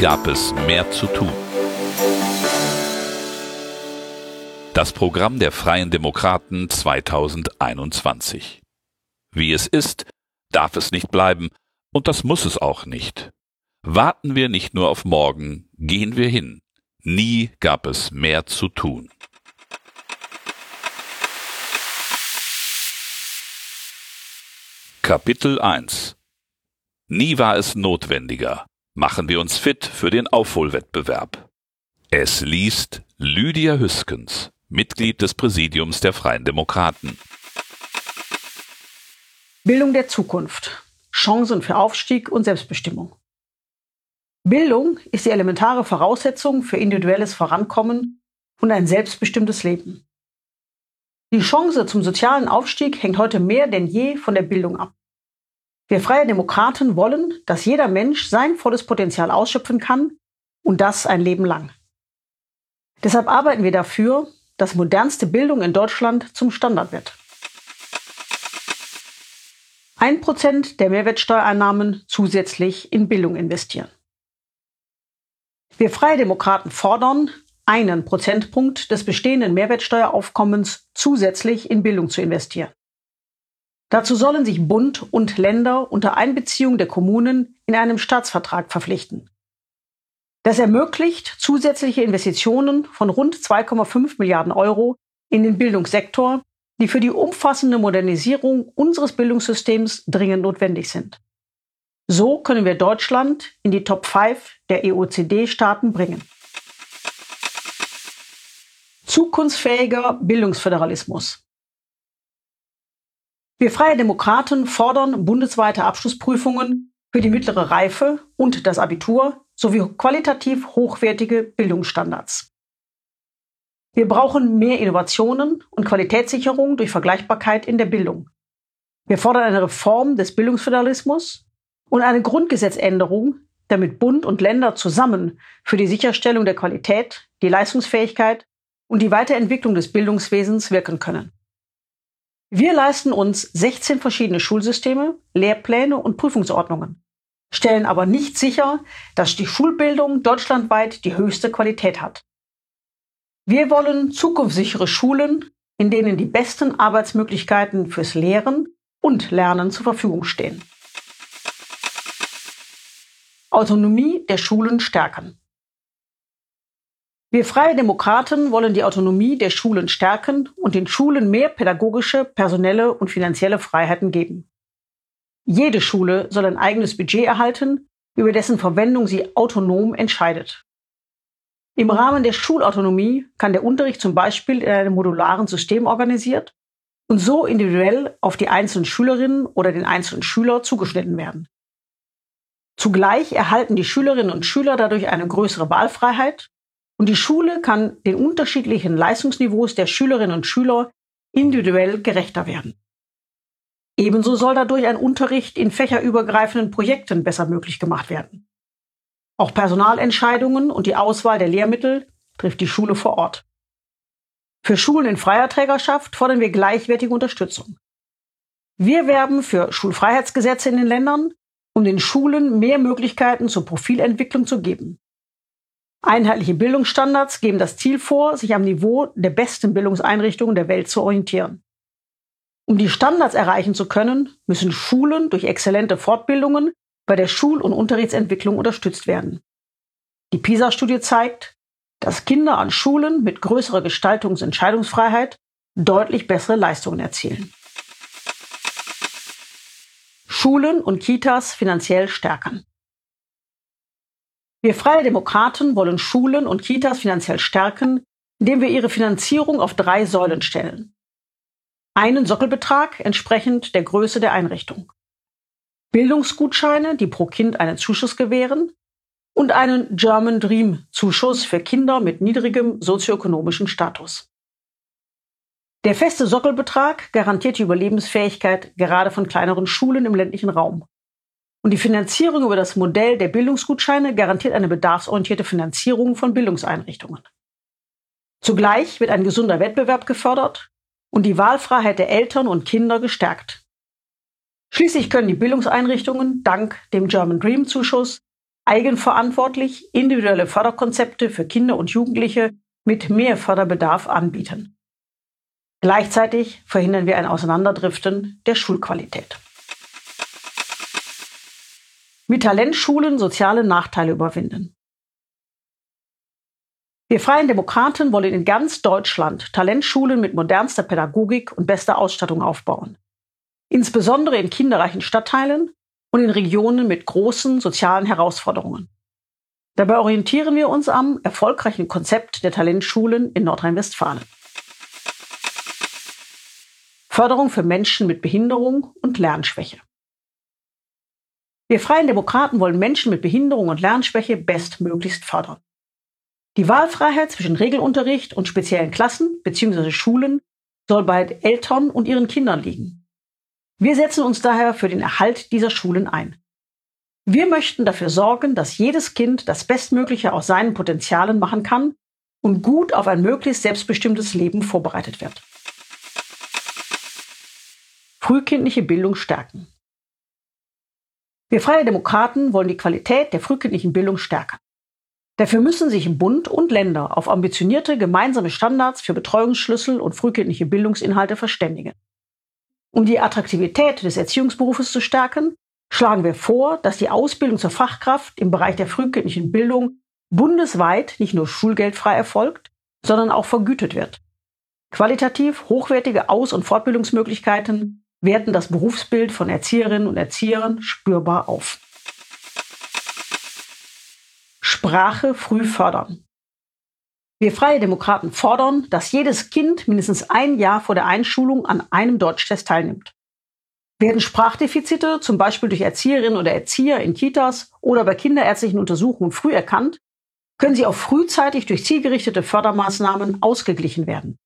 Gab es mehr zu tun. Das Programm der Freien Demokraten 2021. Wie es ist, darf es nicht bleiben, und das muss es auch nicht. Warten wir nicht nur auf morgen, gehen wir hin. Nie gab es mehr zu tun. Kapitel 1 Nie war es notwendiger. Machen wir uns fit für den Aufholwettbewerb. Es liest Lydia Hüskens, Mitglied des Präsidiums der Freien Demokraten. Bildung der Zukunft. Chancen für Aufstieg und Selbstbestimmung. Bildung ist die elementare Voraussetzung für individuelles Vorankommen und ein selbstbestimmtes Leben. Die Chance zum sozialen Aufstieg hängt heute mehr denn je von der Bildung ab. Wir Freie Demokraten wollen, dass jeder Mensch sein volles Potenzial ausschöpfen kann und das ein Leben lang. Deshalb arbeiten wir dafür, dass modernste Bildung in Deutschland zum Standard wird. Ein Prozent der Mehrwertsteuereinnahmen zusätzlich in Bildung investieren. Wir Freie Demokraten fordern, einen Prozentpunkt des bestehenden Mehrwertsteueraufkommens zusätzlich in Bildung zu investieren. Dazu sollen sich Bund und Länder unter Einbeziehung der Kommunen in einem Staatsvertrag verpflichten. Das ermöglicht zusätzliche Investitionen von rund 2,5 Milliarden Euro in den Bildungssektor die für die umfassende Modernisierung unseres Bildungssystems dringend notwendig sind. So können wir Deutschland in die Top 5 der EOCD-Staaten bringen. Zukunftsfähiger Bildungsföderalismus. Wir Freie Demokraten fordern bundesweite Abschlussprüfungen für die mittlere Reife und das Abitur sowie qualitativ hochwertige Bildungsstandards. Wir brauchen mehr Innovationen und Qualitätssicherung durch Vergleichbarkeit in der Bildung. Wir fordern eine Reform des Bildungsföderalismus und eine Grundgesetzänderung, damit Bund und Länder zusammen für die Sicherstellung der Qualität, die Leistungsfähigkeit und die Weiterentwicklung des Bildungswesens wirken können. Wir leisten uns 16 verschiedene Schulsysteme, Lehrpläne und Prüfungsordnungen, stellen aber nicht sicher, dass die Schulbildung deutschlandweit die höchste Qualität hat. Wir wollen zukunftssichere Schulen, in denen die besten Arbeitsmöglichkeiten fürs Lehren und Lernen zur Verfügung stehen. Autonomie der Schulen stärken. Wir Freie Demokraten wollen die Autonomie der Schulen stärken und den Schulen mehr pädagogische, personelle und finanzielle Freiheiten geben. Jede Schule soll ein eigenes Budget erhalten, über dessen Verwendung sie autonom entscheidet. Im Rahmen der Schulautonomie kann der Unterricht zum Beispiel in einem modularen System organisiert und so individuell auf die einzelnen Schülerinnen oder den einzelnen Schüler zugeschnitten werden. Zugleich erhalten die Schülerinnen und Schüler dadurch eine größere Wahlfreiheit und die Schule kann den unterschiedlichen Leistungsniveaus der Schülerinnen und Schüler individuell gerechter werden. Ebenso soll dadurch ein Unterricht in fächerübergreifenden Projekten besser möglich gemacht werden. Auch Personalentscheidungen und die Auswahl der Lehrmittel trifft die Schule vor Ort. Für Schulen in freier Trägerschaft fordern wir gleichwertige Unterstützung. Wir werben für Schulfreiheitsgesetze in den Ländern, um den Schulen mehr Möglichkeiten zur Profilentwicklung zu geben. Einheitliche Bildungsstandards geben das Ziel vor, sich am Niveau der besten Bildungseinrichtungen der Welt zu orientieren. Um die Standards erreichen zu können, müssen Schulen durch exzellente Fortbildungen bei der Schul- und Unterrichtsentwicklung unterstützt werden. Die PISA-Studie zeigt, dass Kinder an Schulen mit größerer Gestaltungs- und Entscheidungsfreiheit deutlich bessere Leistungen erzielen. Schulen und Kitas finanziell stärken. Wir Freie Demokraten wollen Schulen und Kitas finanziell stärken, indem wir ihre Finanzierung auf drei Säulen stellen. Einen Sockelbetrag entsprechend der Größe der Einrichtung. Bildungsgutscheine, die pro Kind einen Zuschuss gewähren, und einen German Dream Zuschuss für Kinder mit niedrigem sozioökonomischen Status. Der feste Sockelbetrag garantiert die Überlebensfähigkeit gerade von kleineren Schulen im ländlichen Raum. Und die Finanzierung über das Modell der Bildungsgutscheine garantiert eine bedarfsorientierte Finanzierung von Bildungseinrichtungen. Zugleich wird ein gesunder Wettbewerb gefördert und die Wahlfreiheit der Eltern und Kinder gestärkt. Schließlich können die Bildungseinrichtungen dank dem German Dream Zuschuss eigenverantwortlich individuelle Förderkonzepte für Kinder und Jugendliche mit mehr Förderbedarf anbieten. Gleichzeitig verhindern wir ein Auseinanderdriften der Schulqualität. Mit Talentschulen soziale Nachteile überwinden. Wir Freien Demokraten wollen in ganz Deutschland Talentschulen mit modernster Pädagogik und bester Ausstattung aufbauen. Insbesondere in kinderreichen Stadtteilen und in Regionen mit großen sozialen Herausforderungen. Dabei orientieren wir uns am erfolgreichen Konzept der Talentschulen in Nordrhein-Westfalen. Förderung für Menschen mit Behinderung und Lernschwäche. Wir Freien Demokraten wollen Menschen mit Behinderung und Lernschwäche bestmöglichst fördern. Die Wahlfreiheit zwischen Regelunterricht und speziellen Klassen bzw. Schulen soll bei Eltern und ihren Kindern liegen. Wir setzen uns daher für den Erhalt dieser Schulen ein. Wir möchten dafür sorgen, dass jedes Kind das Bestmögliche aus seinen Potenzialen machen kann und gut auf ein möglichst selbstbestimmtes Leben vorbereitet wird. Frühkindliche Bildung stärken. Wir Freie Demokraten wollen die Qualität der frühkindlichen Bildung stärken. Dafür müssen sich Bund und Länder auf ambitionierte gemeinsame Standards für Betreuungsschlüssel und frühkindliche Bildungsinhalte verständigen. Um die Attraktivität des Erziehungsberufes zu stärken, schlagen wir vor, dass die Ausbildung zur Fachkraft im Bereich der frühkindlichen Bildung bundesweit nicht nur schulgeldfrei erfolgt, sondern auch vergütet wird. Qualitativ hochwertige Aus- und Fortbildungsmöglichkeiten werten das Berufsbild von Erzieherinnen und Erziehern spürbar auf. Sprache früh fördern. Wir Freie Demokraten fordern, dass jedes Kind mindestens ein Jahr vor der Einschulung an einem Deutschtest teilnimmt. Werden Sprachdefizite zum Beispiel durch Erzieherinnen oder Erzieher in Kitas oder bei kinderärztlichen Untersuchungen früh erkannt, können sie auch frühzeitig durch zielgerichtete Fördermaßnahmen ausgeglichen werden.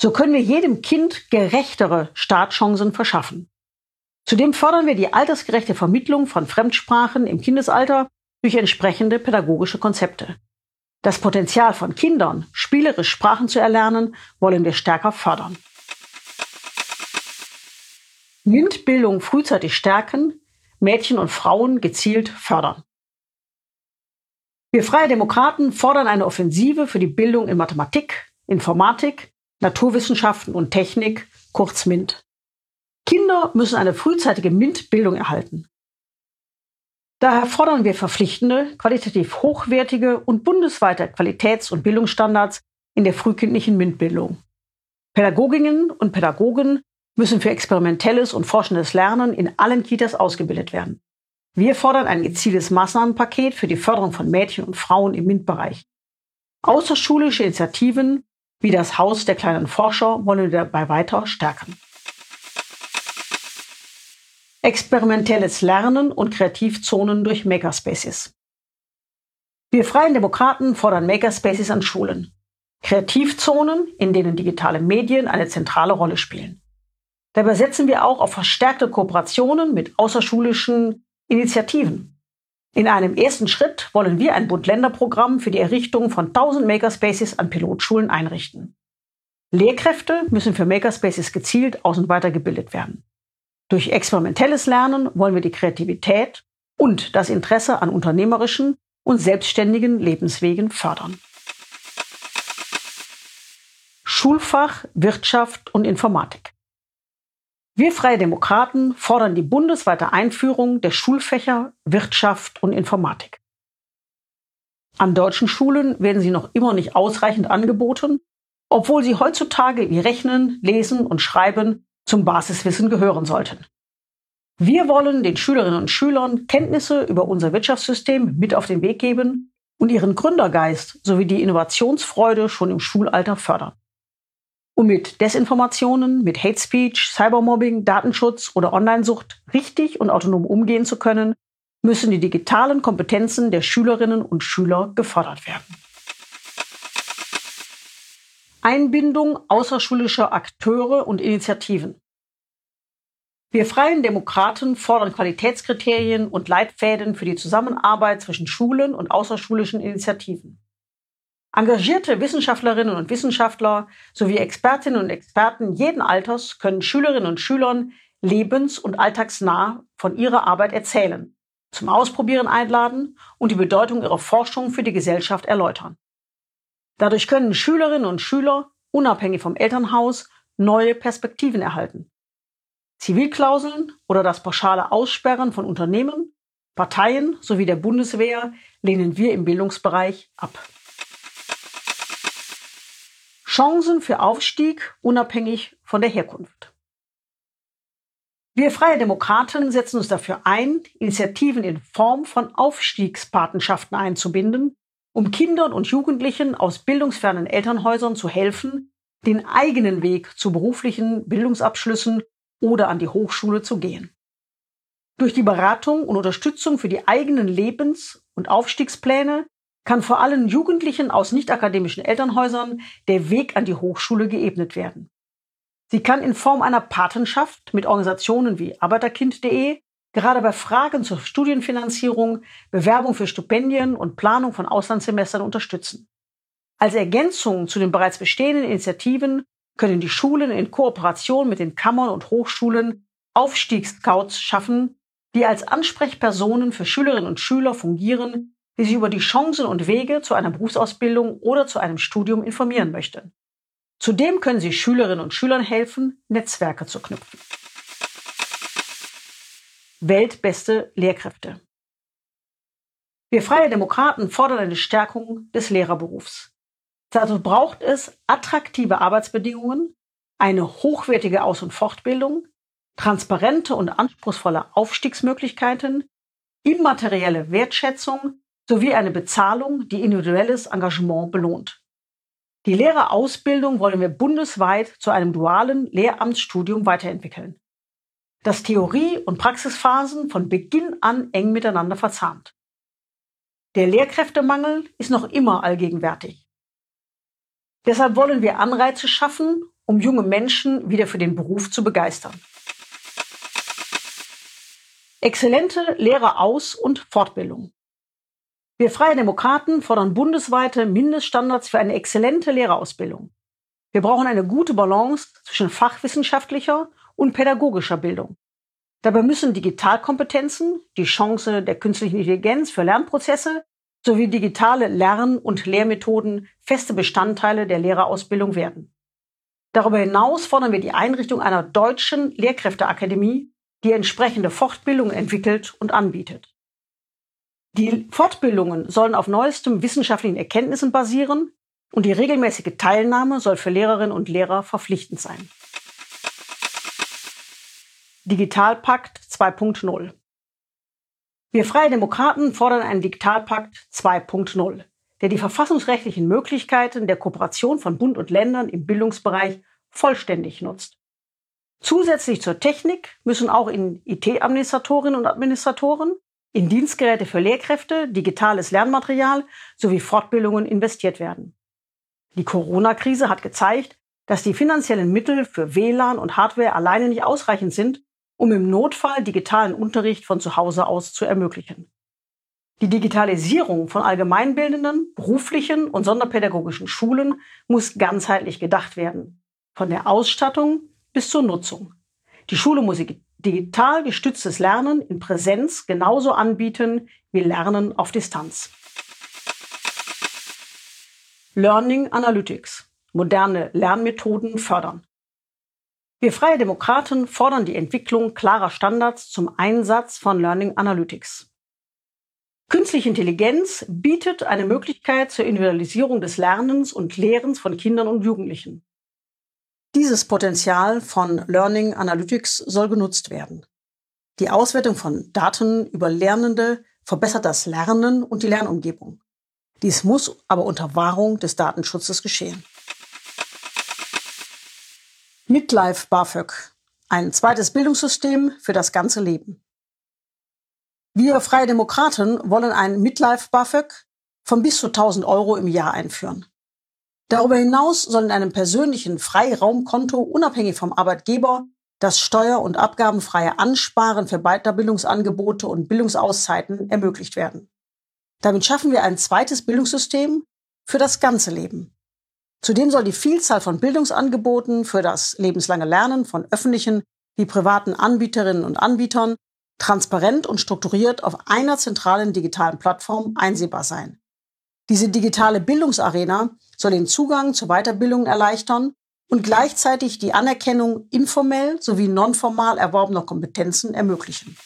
So können wir jedem Kind gerechtere Startchancen verschaffen. Zudem fördern wir die altersgerechte Vermittlung von Fremdsprachen im Kindesalter durch entsprechende pädagogische Konzepte. Das Potenzial von Kindern, spielerisch Sprachen zu erlernen, wollen wir stärker fördern. MINT-Bildung frühzeitig stärken, Mädchen und Frauen gezielt fördern. Wir Freie Demokraten fordern eine Offensive für die Bildung in Mathematik, Informatik, Naturwissenschaften und Technik, kurz MINT. Kinder müssen eine frühzeitige MINT-Bildung erhalten. Daher fordern wir verpflichtende, qualitativ hochwertige und bundesweite Qualitäts- und Bildungsstandards in der frühkindlichen MINT-Bildung. Pädagoginnen und Pädagogen müssen für experimentelles und forschendes Lernen in allen Kitas ausgebildet werden. Wir fordern ein gezieltes Maßnahmenpaket für die Förderung von Mädchen und Frauen im MINT-Bereich. Außerschulische Initiativen wie das Haus der kleinen Forscher wollen wir dabei weiter stärken. Experimentelles Lernen und Kreativzonen durch Makerspaces. Wir Freien Demokraten fordern Makerspaces an Schulen. Kreativzonen, in denen digitale Medien eine zentrale Rolle spielen. Dabei setzen wir auch auf verstärkte Kooperationen mit außerschulischen Initiativen. In einem ersten Schritt wollen wir ein Bund-Länder-Programm für die Errichtung von 1000 Makerspaces an Pilotschulen einrichten. Lehrkräfte müssen für Makerspaces gezielt aus- und weitergebildet werden. Durch experimentelles Lernen wollen wir die Kreativität und das Interesse an unternehmerischen und selbstständigen Lebenswegen fördern. Schulfach Wirtschaft und Informatik. Wir Freie Demokraten fordern die bundesweite Einführung der Schulfächer Wirtschaft und Informatik. An deutschen Schulen werden sie noch immer nicht ausreichend angeboten, obwohl sie heutzutage wie Rechnen, Lesen und Schreiben zum Basiswissen gehören sollten. Wir wollen den Schülerinnen und Schülern Kenntnisse über unser Wirtschaftssystem mit auf den Weg geben und ihren Gründergeist sowie die Innovationsfreude schon im Schulalter fördern. Um mit Desinformationen, mit Hate Speech, Cybermobbing, Datenschutz oder Onlinesucht richtig und autonom umgehen zu können, müssen die digitalen Kompetenzen der Schülerinnen und Schüler gefördert werden. Einbindung außerschulischer Akteure und Initiativen. Wir Freien Demokraten fordern Qualitätskriterien und Leitfäden für die Zusammenarbeit zwischen Schulen und außerschulischen Initiativen. Engagierte Wissenschaftlerinnen und Wissenschaftler sowie Expertinnen und Experten jeden Alters können Schülerinnen und Schülern lebens- und alltagsnah von ihrer Arbeit erzählen zum Ausprobieren einladen und die Bedeutung ihrer Forschung für die Gesellschaft erläutern. Dadurch können Schülerinnen und Schüler, unabhängig vom Elternhaus, neue Perspektiven erhalten. Zivilklauseln oder das pauschale Aussperren von Unternehmen, Parteien sowie der Bundeswehr lehnen wir im Bildungsbereich ab. Chancen für Aufstieg unabhängig von der Herkunft. Wir Freie Demokraten setzen uns dafür ein, Initiativen in Form von Aufstiegspatenschaften einzubinden, um Kindern und Jugendlichen aus bildungsfernen Elternhäusern zu helfen, den eigenen Weg zu beruflichen Bildungsabschlüssen oder an die Hochschule zu gehen. Durch die Beratung und Unterstützung für die eigenen Lebens- und Aufstiegspläne kann vor allem Jugendlichen aus nicht-akademischen Elternhäusern der Weg an die Hochschule geebnet werden. Sie kann in Form einer Patenschaft mit Organisationen wie Arbeiterkind.de gerade bei Fragen zur Studienfinanzierung, Bewerbung für Stipendien und Planung von Auslandssemestern unterstützen. Als Ergänzung zu den bereits bestehenden Initiativen können die Schulen in Kooperation mit den Kammern und Hochschulen Aufstiegsscouts schaffen, die als Ansprechpersonen für Schülerinnen und Schüler fungieren, die sich über die Chancen und Wege zu einer Berufsausbildung oder zu einem Studium informieren möchten. Zudem können sie Schülerinnen und Schülern helfen, Netzwerke zu knüpfen. Weltbeste Lehrkräfte. Wir Freie Demokraten fordern eine Stärkung des Lehrerberufs. Dazu braucht es attraktive Arbeitsbedingungen, eine hochwertige Aus- und Fortbildung, transparente und anspruchsvolle Aufstiegsmöglichkeiten, immaterielle Wertschätzung sowie eine Bezahlung, die individuelles Engagement belohnt. Die Lehrerausbildung wollen wir bundesweit zu einem dualen Lehramtsstudium weiterentwickeln. Das Theorie- und Praxisphasen von Beginn an eng miteinander verzahnt. Der Lehrkräftemangel ist noch immer allgegenwärtig. Deshalb wollen wir Anreize schaffen, um junge Menschen wieder für den Beruf zu begeistern. Exzellente Lehreraus- und Fortbildung. Wir Freie Demokraten fordern bundesweite Mindeststandards für eine exzellente Lehrerausbildung. Wir brauchen eine gute Balance zwischen fachwissenschaftlicher und pädagogischer Bildung. Dabei müssen Digitalkompetenzen, die Chance der künstlichen Intelligenz für Lernprozesse sowie digitale Lern- und Lehrmethoden feste Bestandteile der Lehrerausbildung werden. Darüber hinaus fordern wir die Einrichtung einer deutschen Lehrkräfteakademie, die entsprechende Fortbildung entwickelt und anbietet. Die Fortbildungen sollen auf neuestem wissenschaftlichen Erkenntnissen basieren und die regelmäßige Teilnahme soll für Lehrerinnen und Lehrer verpflichtend sein. Digitalpakt 2.0 Wir Freie Demokraten fordern einen Digitalpakt 2.0, der die verfassungsrechtlichen Möglichkeiten der Kooperation von Bund und Ländern im Bildungsbereich vollständig nutzt. Zusätzlich zur Technik müssen auch in IT-Administratorinnen und Administratoren in Dienstgeräte für Lehrkräfte, digitales Lernmaterial sowie Fortbildungen investiert werden. Die Corona-Krise hat gezeigt, dass die finanziellen Mittel für WLAN und Hardware alleine nicht ausreichend sind, um im Notfall digitalen Unterricht von zu Hause aus zu ermöglichen. Die Digitalisierung von allgemeinbildenden, beruflichen und sonderpädagogischen Schulen muss ganzheitlich gedacht werden, von der Ausstattung bis zur Nutzung. Die Schule muss digital gestütztes Lernen in Präsenz genauso anbieten wie Lernen auf Distanz. Learning Analytics. Moderne Lernmethoden fördern. Wir Freie Demokraten fordern die Entwicklung klarer Standards zum Einsatz von Learning Analytics. Künstliche Intelligenz bietet eine Möglichkeit zur Individualisierung des Lernens und Lehrens von Kindern und Jugendlichen. Dieses Potenzial von Learning Analytics soll genutzt werden. Die Auswertung von Daten über Lernende verbessert das Lernen und die Lernumgebung. Dies muss aber unter Wahrung des Datenschutzes geschehen. Midlife BAföG. Ein zweites Bildungssystem für das ganze Leben. Wir Freie Demokraten wollen ein Midlife BAföG von bis zu 1000 Euro im Jahr einführen. Darüber hinaus soll in einem persönlichen Freiraumkonto unabhängig vom Arbeitgeber das steuer- und abgabenfreie Ansparen für Weiterbildungsangebote und Bildungsauszeiten ermöglicht werden. Damit schaffen wir ein zweites Bildungssystem für das ganze Leben. Zudem soll die Vielzahl von Bildungsangeboten für das lebenslange Lernen von öffentlichen wie privaten Anbieterinnen und Anbietern transparent und strukturiert auf einer zentralen digitalen Plattform einsehbar sein. Diese digitale Bildungsarena soll den Zugang zur Weiterbildung erleichtern und gleichzeitig die Anerkennung informell sowie nonformal erworbener Kompetenzen ermöglichen.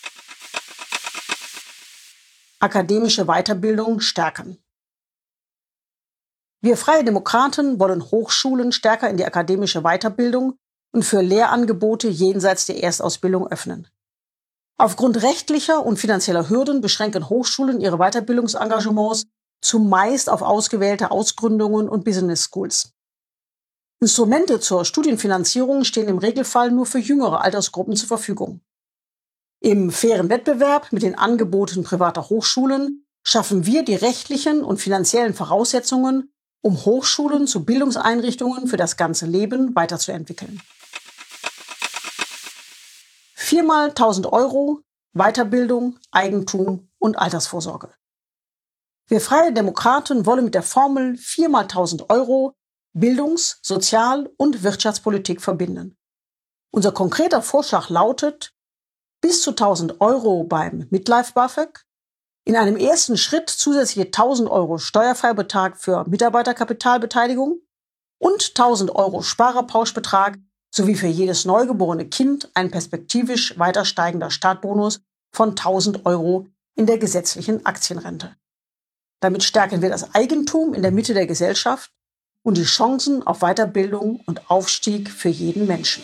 Akademische Weiterbildung stärken. Wir Freie Demokraten wollen Hochschulen stärker in die akademische Weiterbildung und für Lehrangebote jenseits der Erstausbildung öffnen. Aufgrund rechtlicher und finanzieller Hürden beschränken Hochschulen ihre Weiterbildungsengagements zumeist auf ausgewählte Ausgründungen und Business Schools. Instrumente zur Studienfinanzierung stehen im Regelfall nur für jüngere Altersgruppen zur Verfügung. Im fairen Wettbewerb mit den Angeboten privater Hochschulen schaffen wir die rechtlichen und finanziellen Voraussetzungen, um Hochschulen zu Bildungseinrichtungen für das ganze Leben weiterzuentwickeln. Viermal 1000 Euro, Weiterbildung, Eigentum und Altersvorsorge. Wir Freie Demokraten wollen mit der Formel 4 mal 1000 Euro Bildungs-, Sozial- und Wirtschaftspolitik verbinden. Unser konkreter Vorschlag lautet, bis zu 1000 Euro beim Midlife BAföG, in einem ersten Schritt zusätzliche 1000 Euro Steuerfreibetrag für Mitarbeiterkapitalbeteiligung und 1000 Euro Sparerpauschbetrag sowie für jedes neugeborene Kind ein perspektivisch weiter steigender Startbonus von 1000 Euro in der gesetzlichen Aktienrente. Damit stärken wir das Eigentum in der Mitte der Gesellschaft und die Chancen auf Weiterbildung und Aufstieg für jeden Menschen.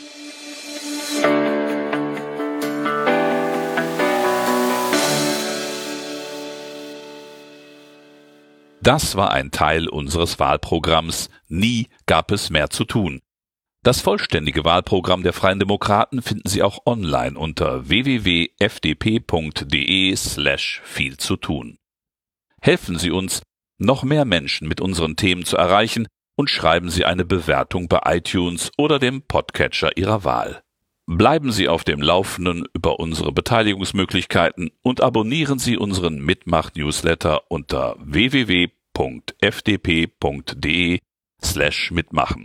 Das war ein Teil unseres Wahlprogramms Nie gab es mehr zu tun. Das vollständige Wahlprogramm der Freien Demokraten finden Sie auch online unter www.fdp.de slash viel zu tun. Helfen Sie uns, noch mehr Menschen mit unseren Themen zu erreichen und schreiben Sie eine Bewertung bei iTunes oder dem Podcatcher Ihrer Wahl. Bleiben Sie auf dem Laufenden über unsere Beteiligungsmöglichkeiten und abonnieren Sie unseren Mitmach-Newsletter unter www.fdp.de slash mitmachen.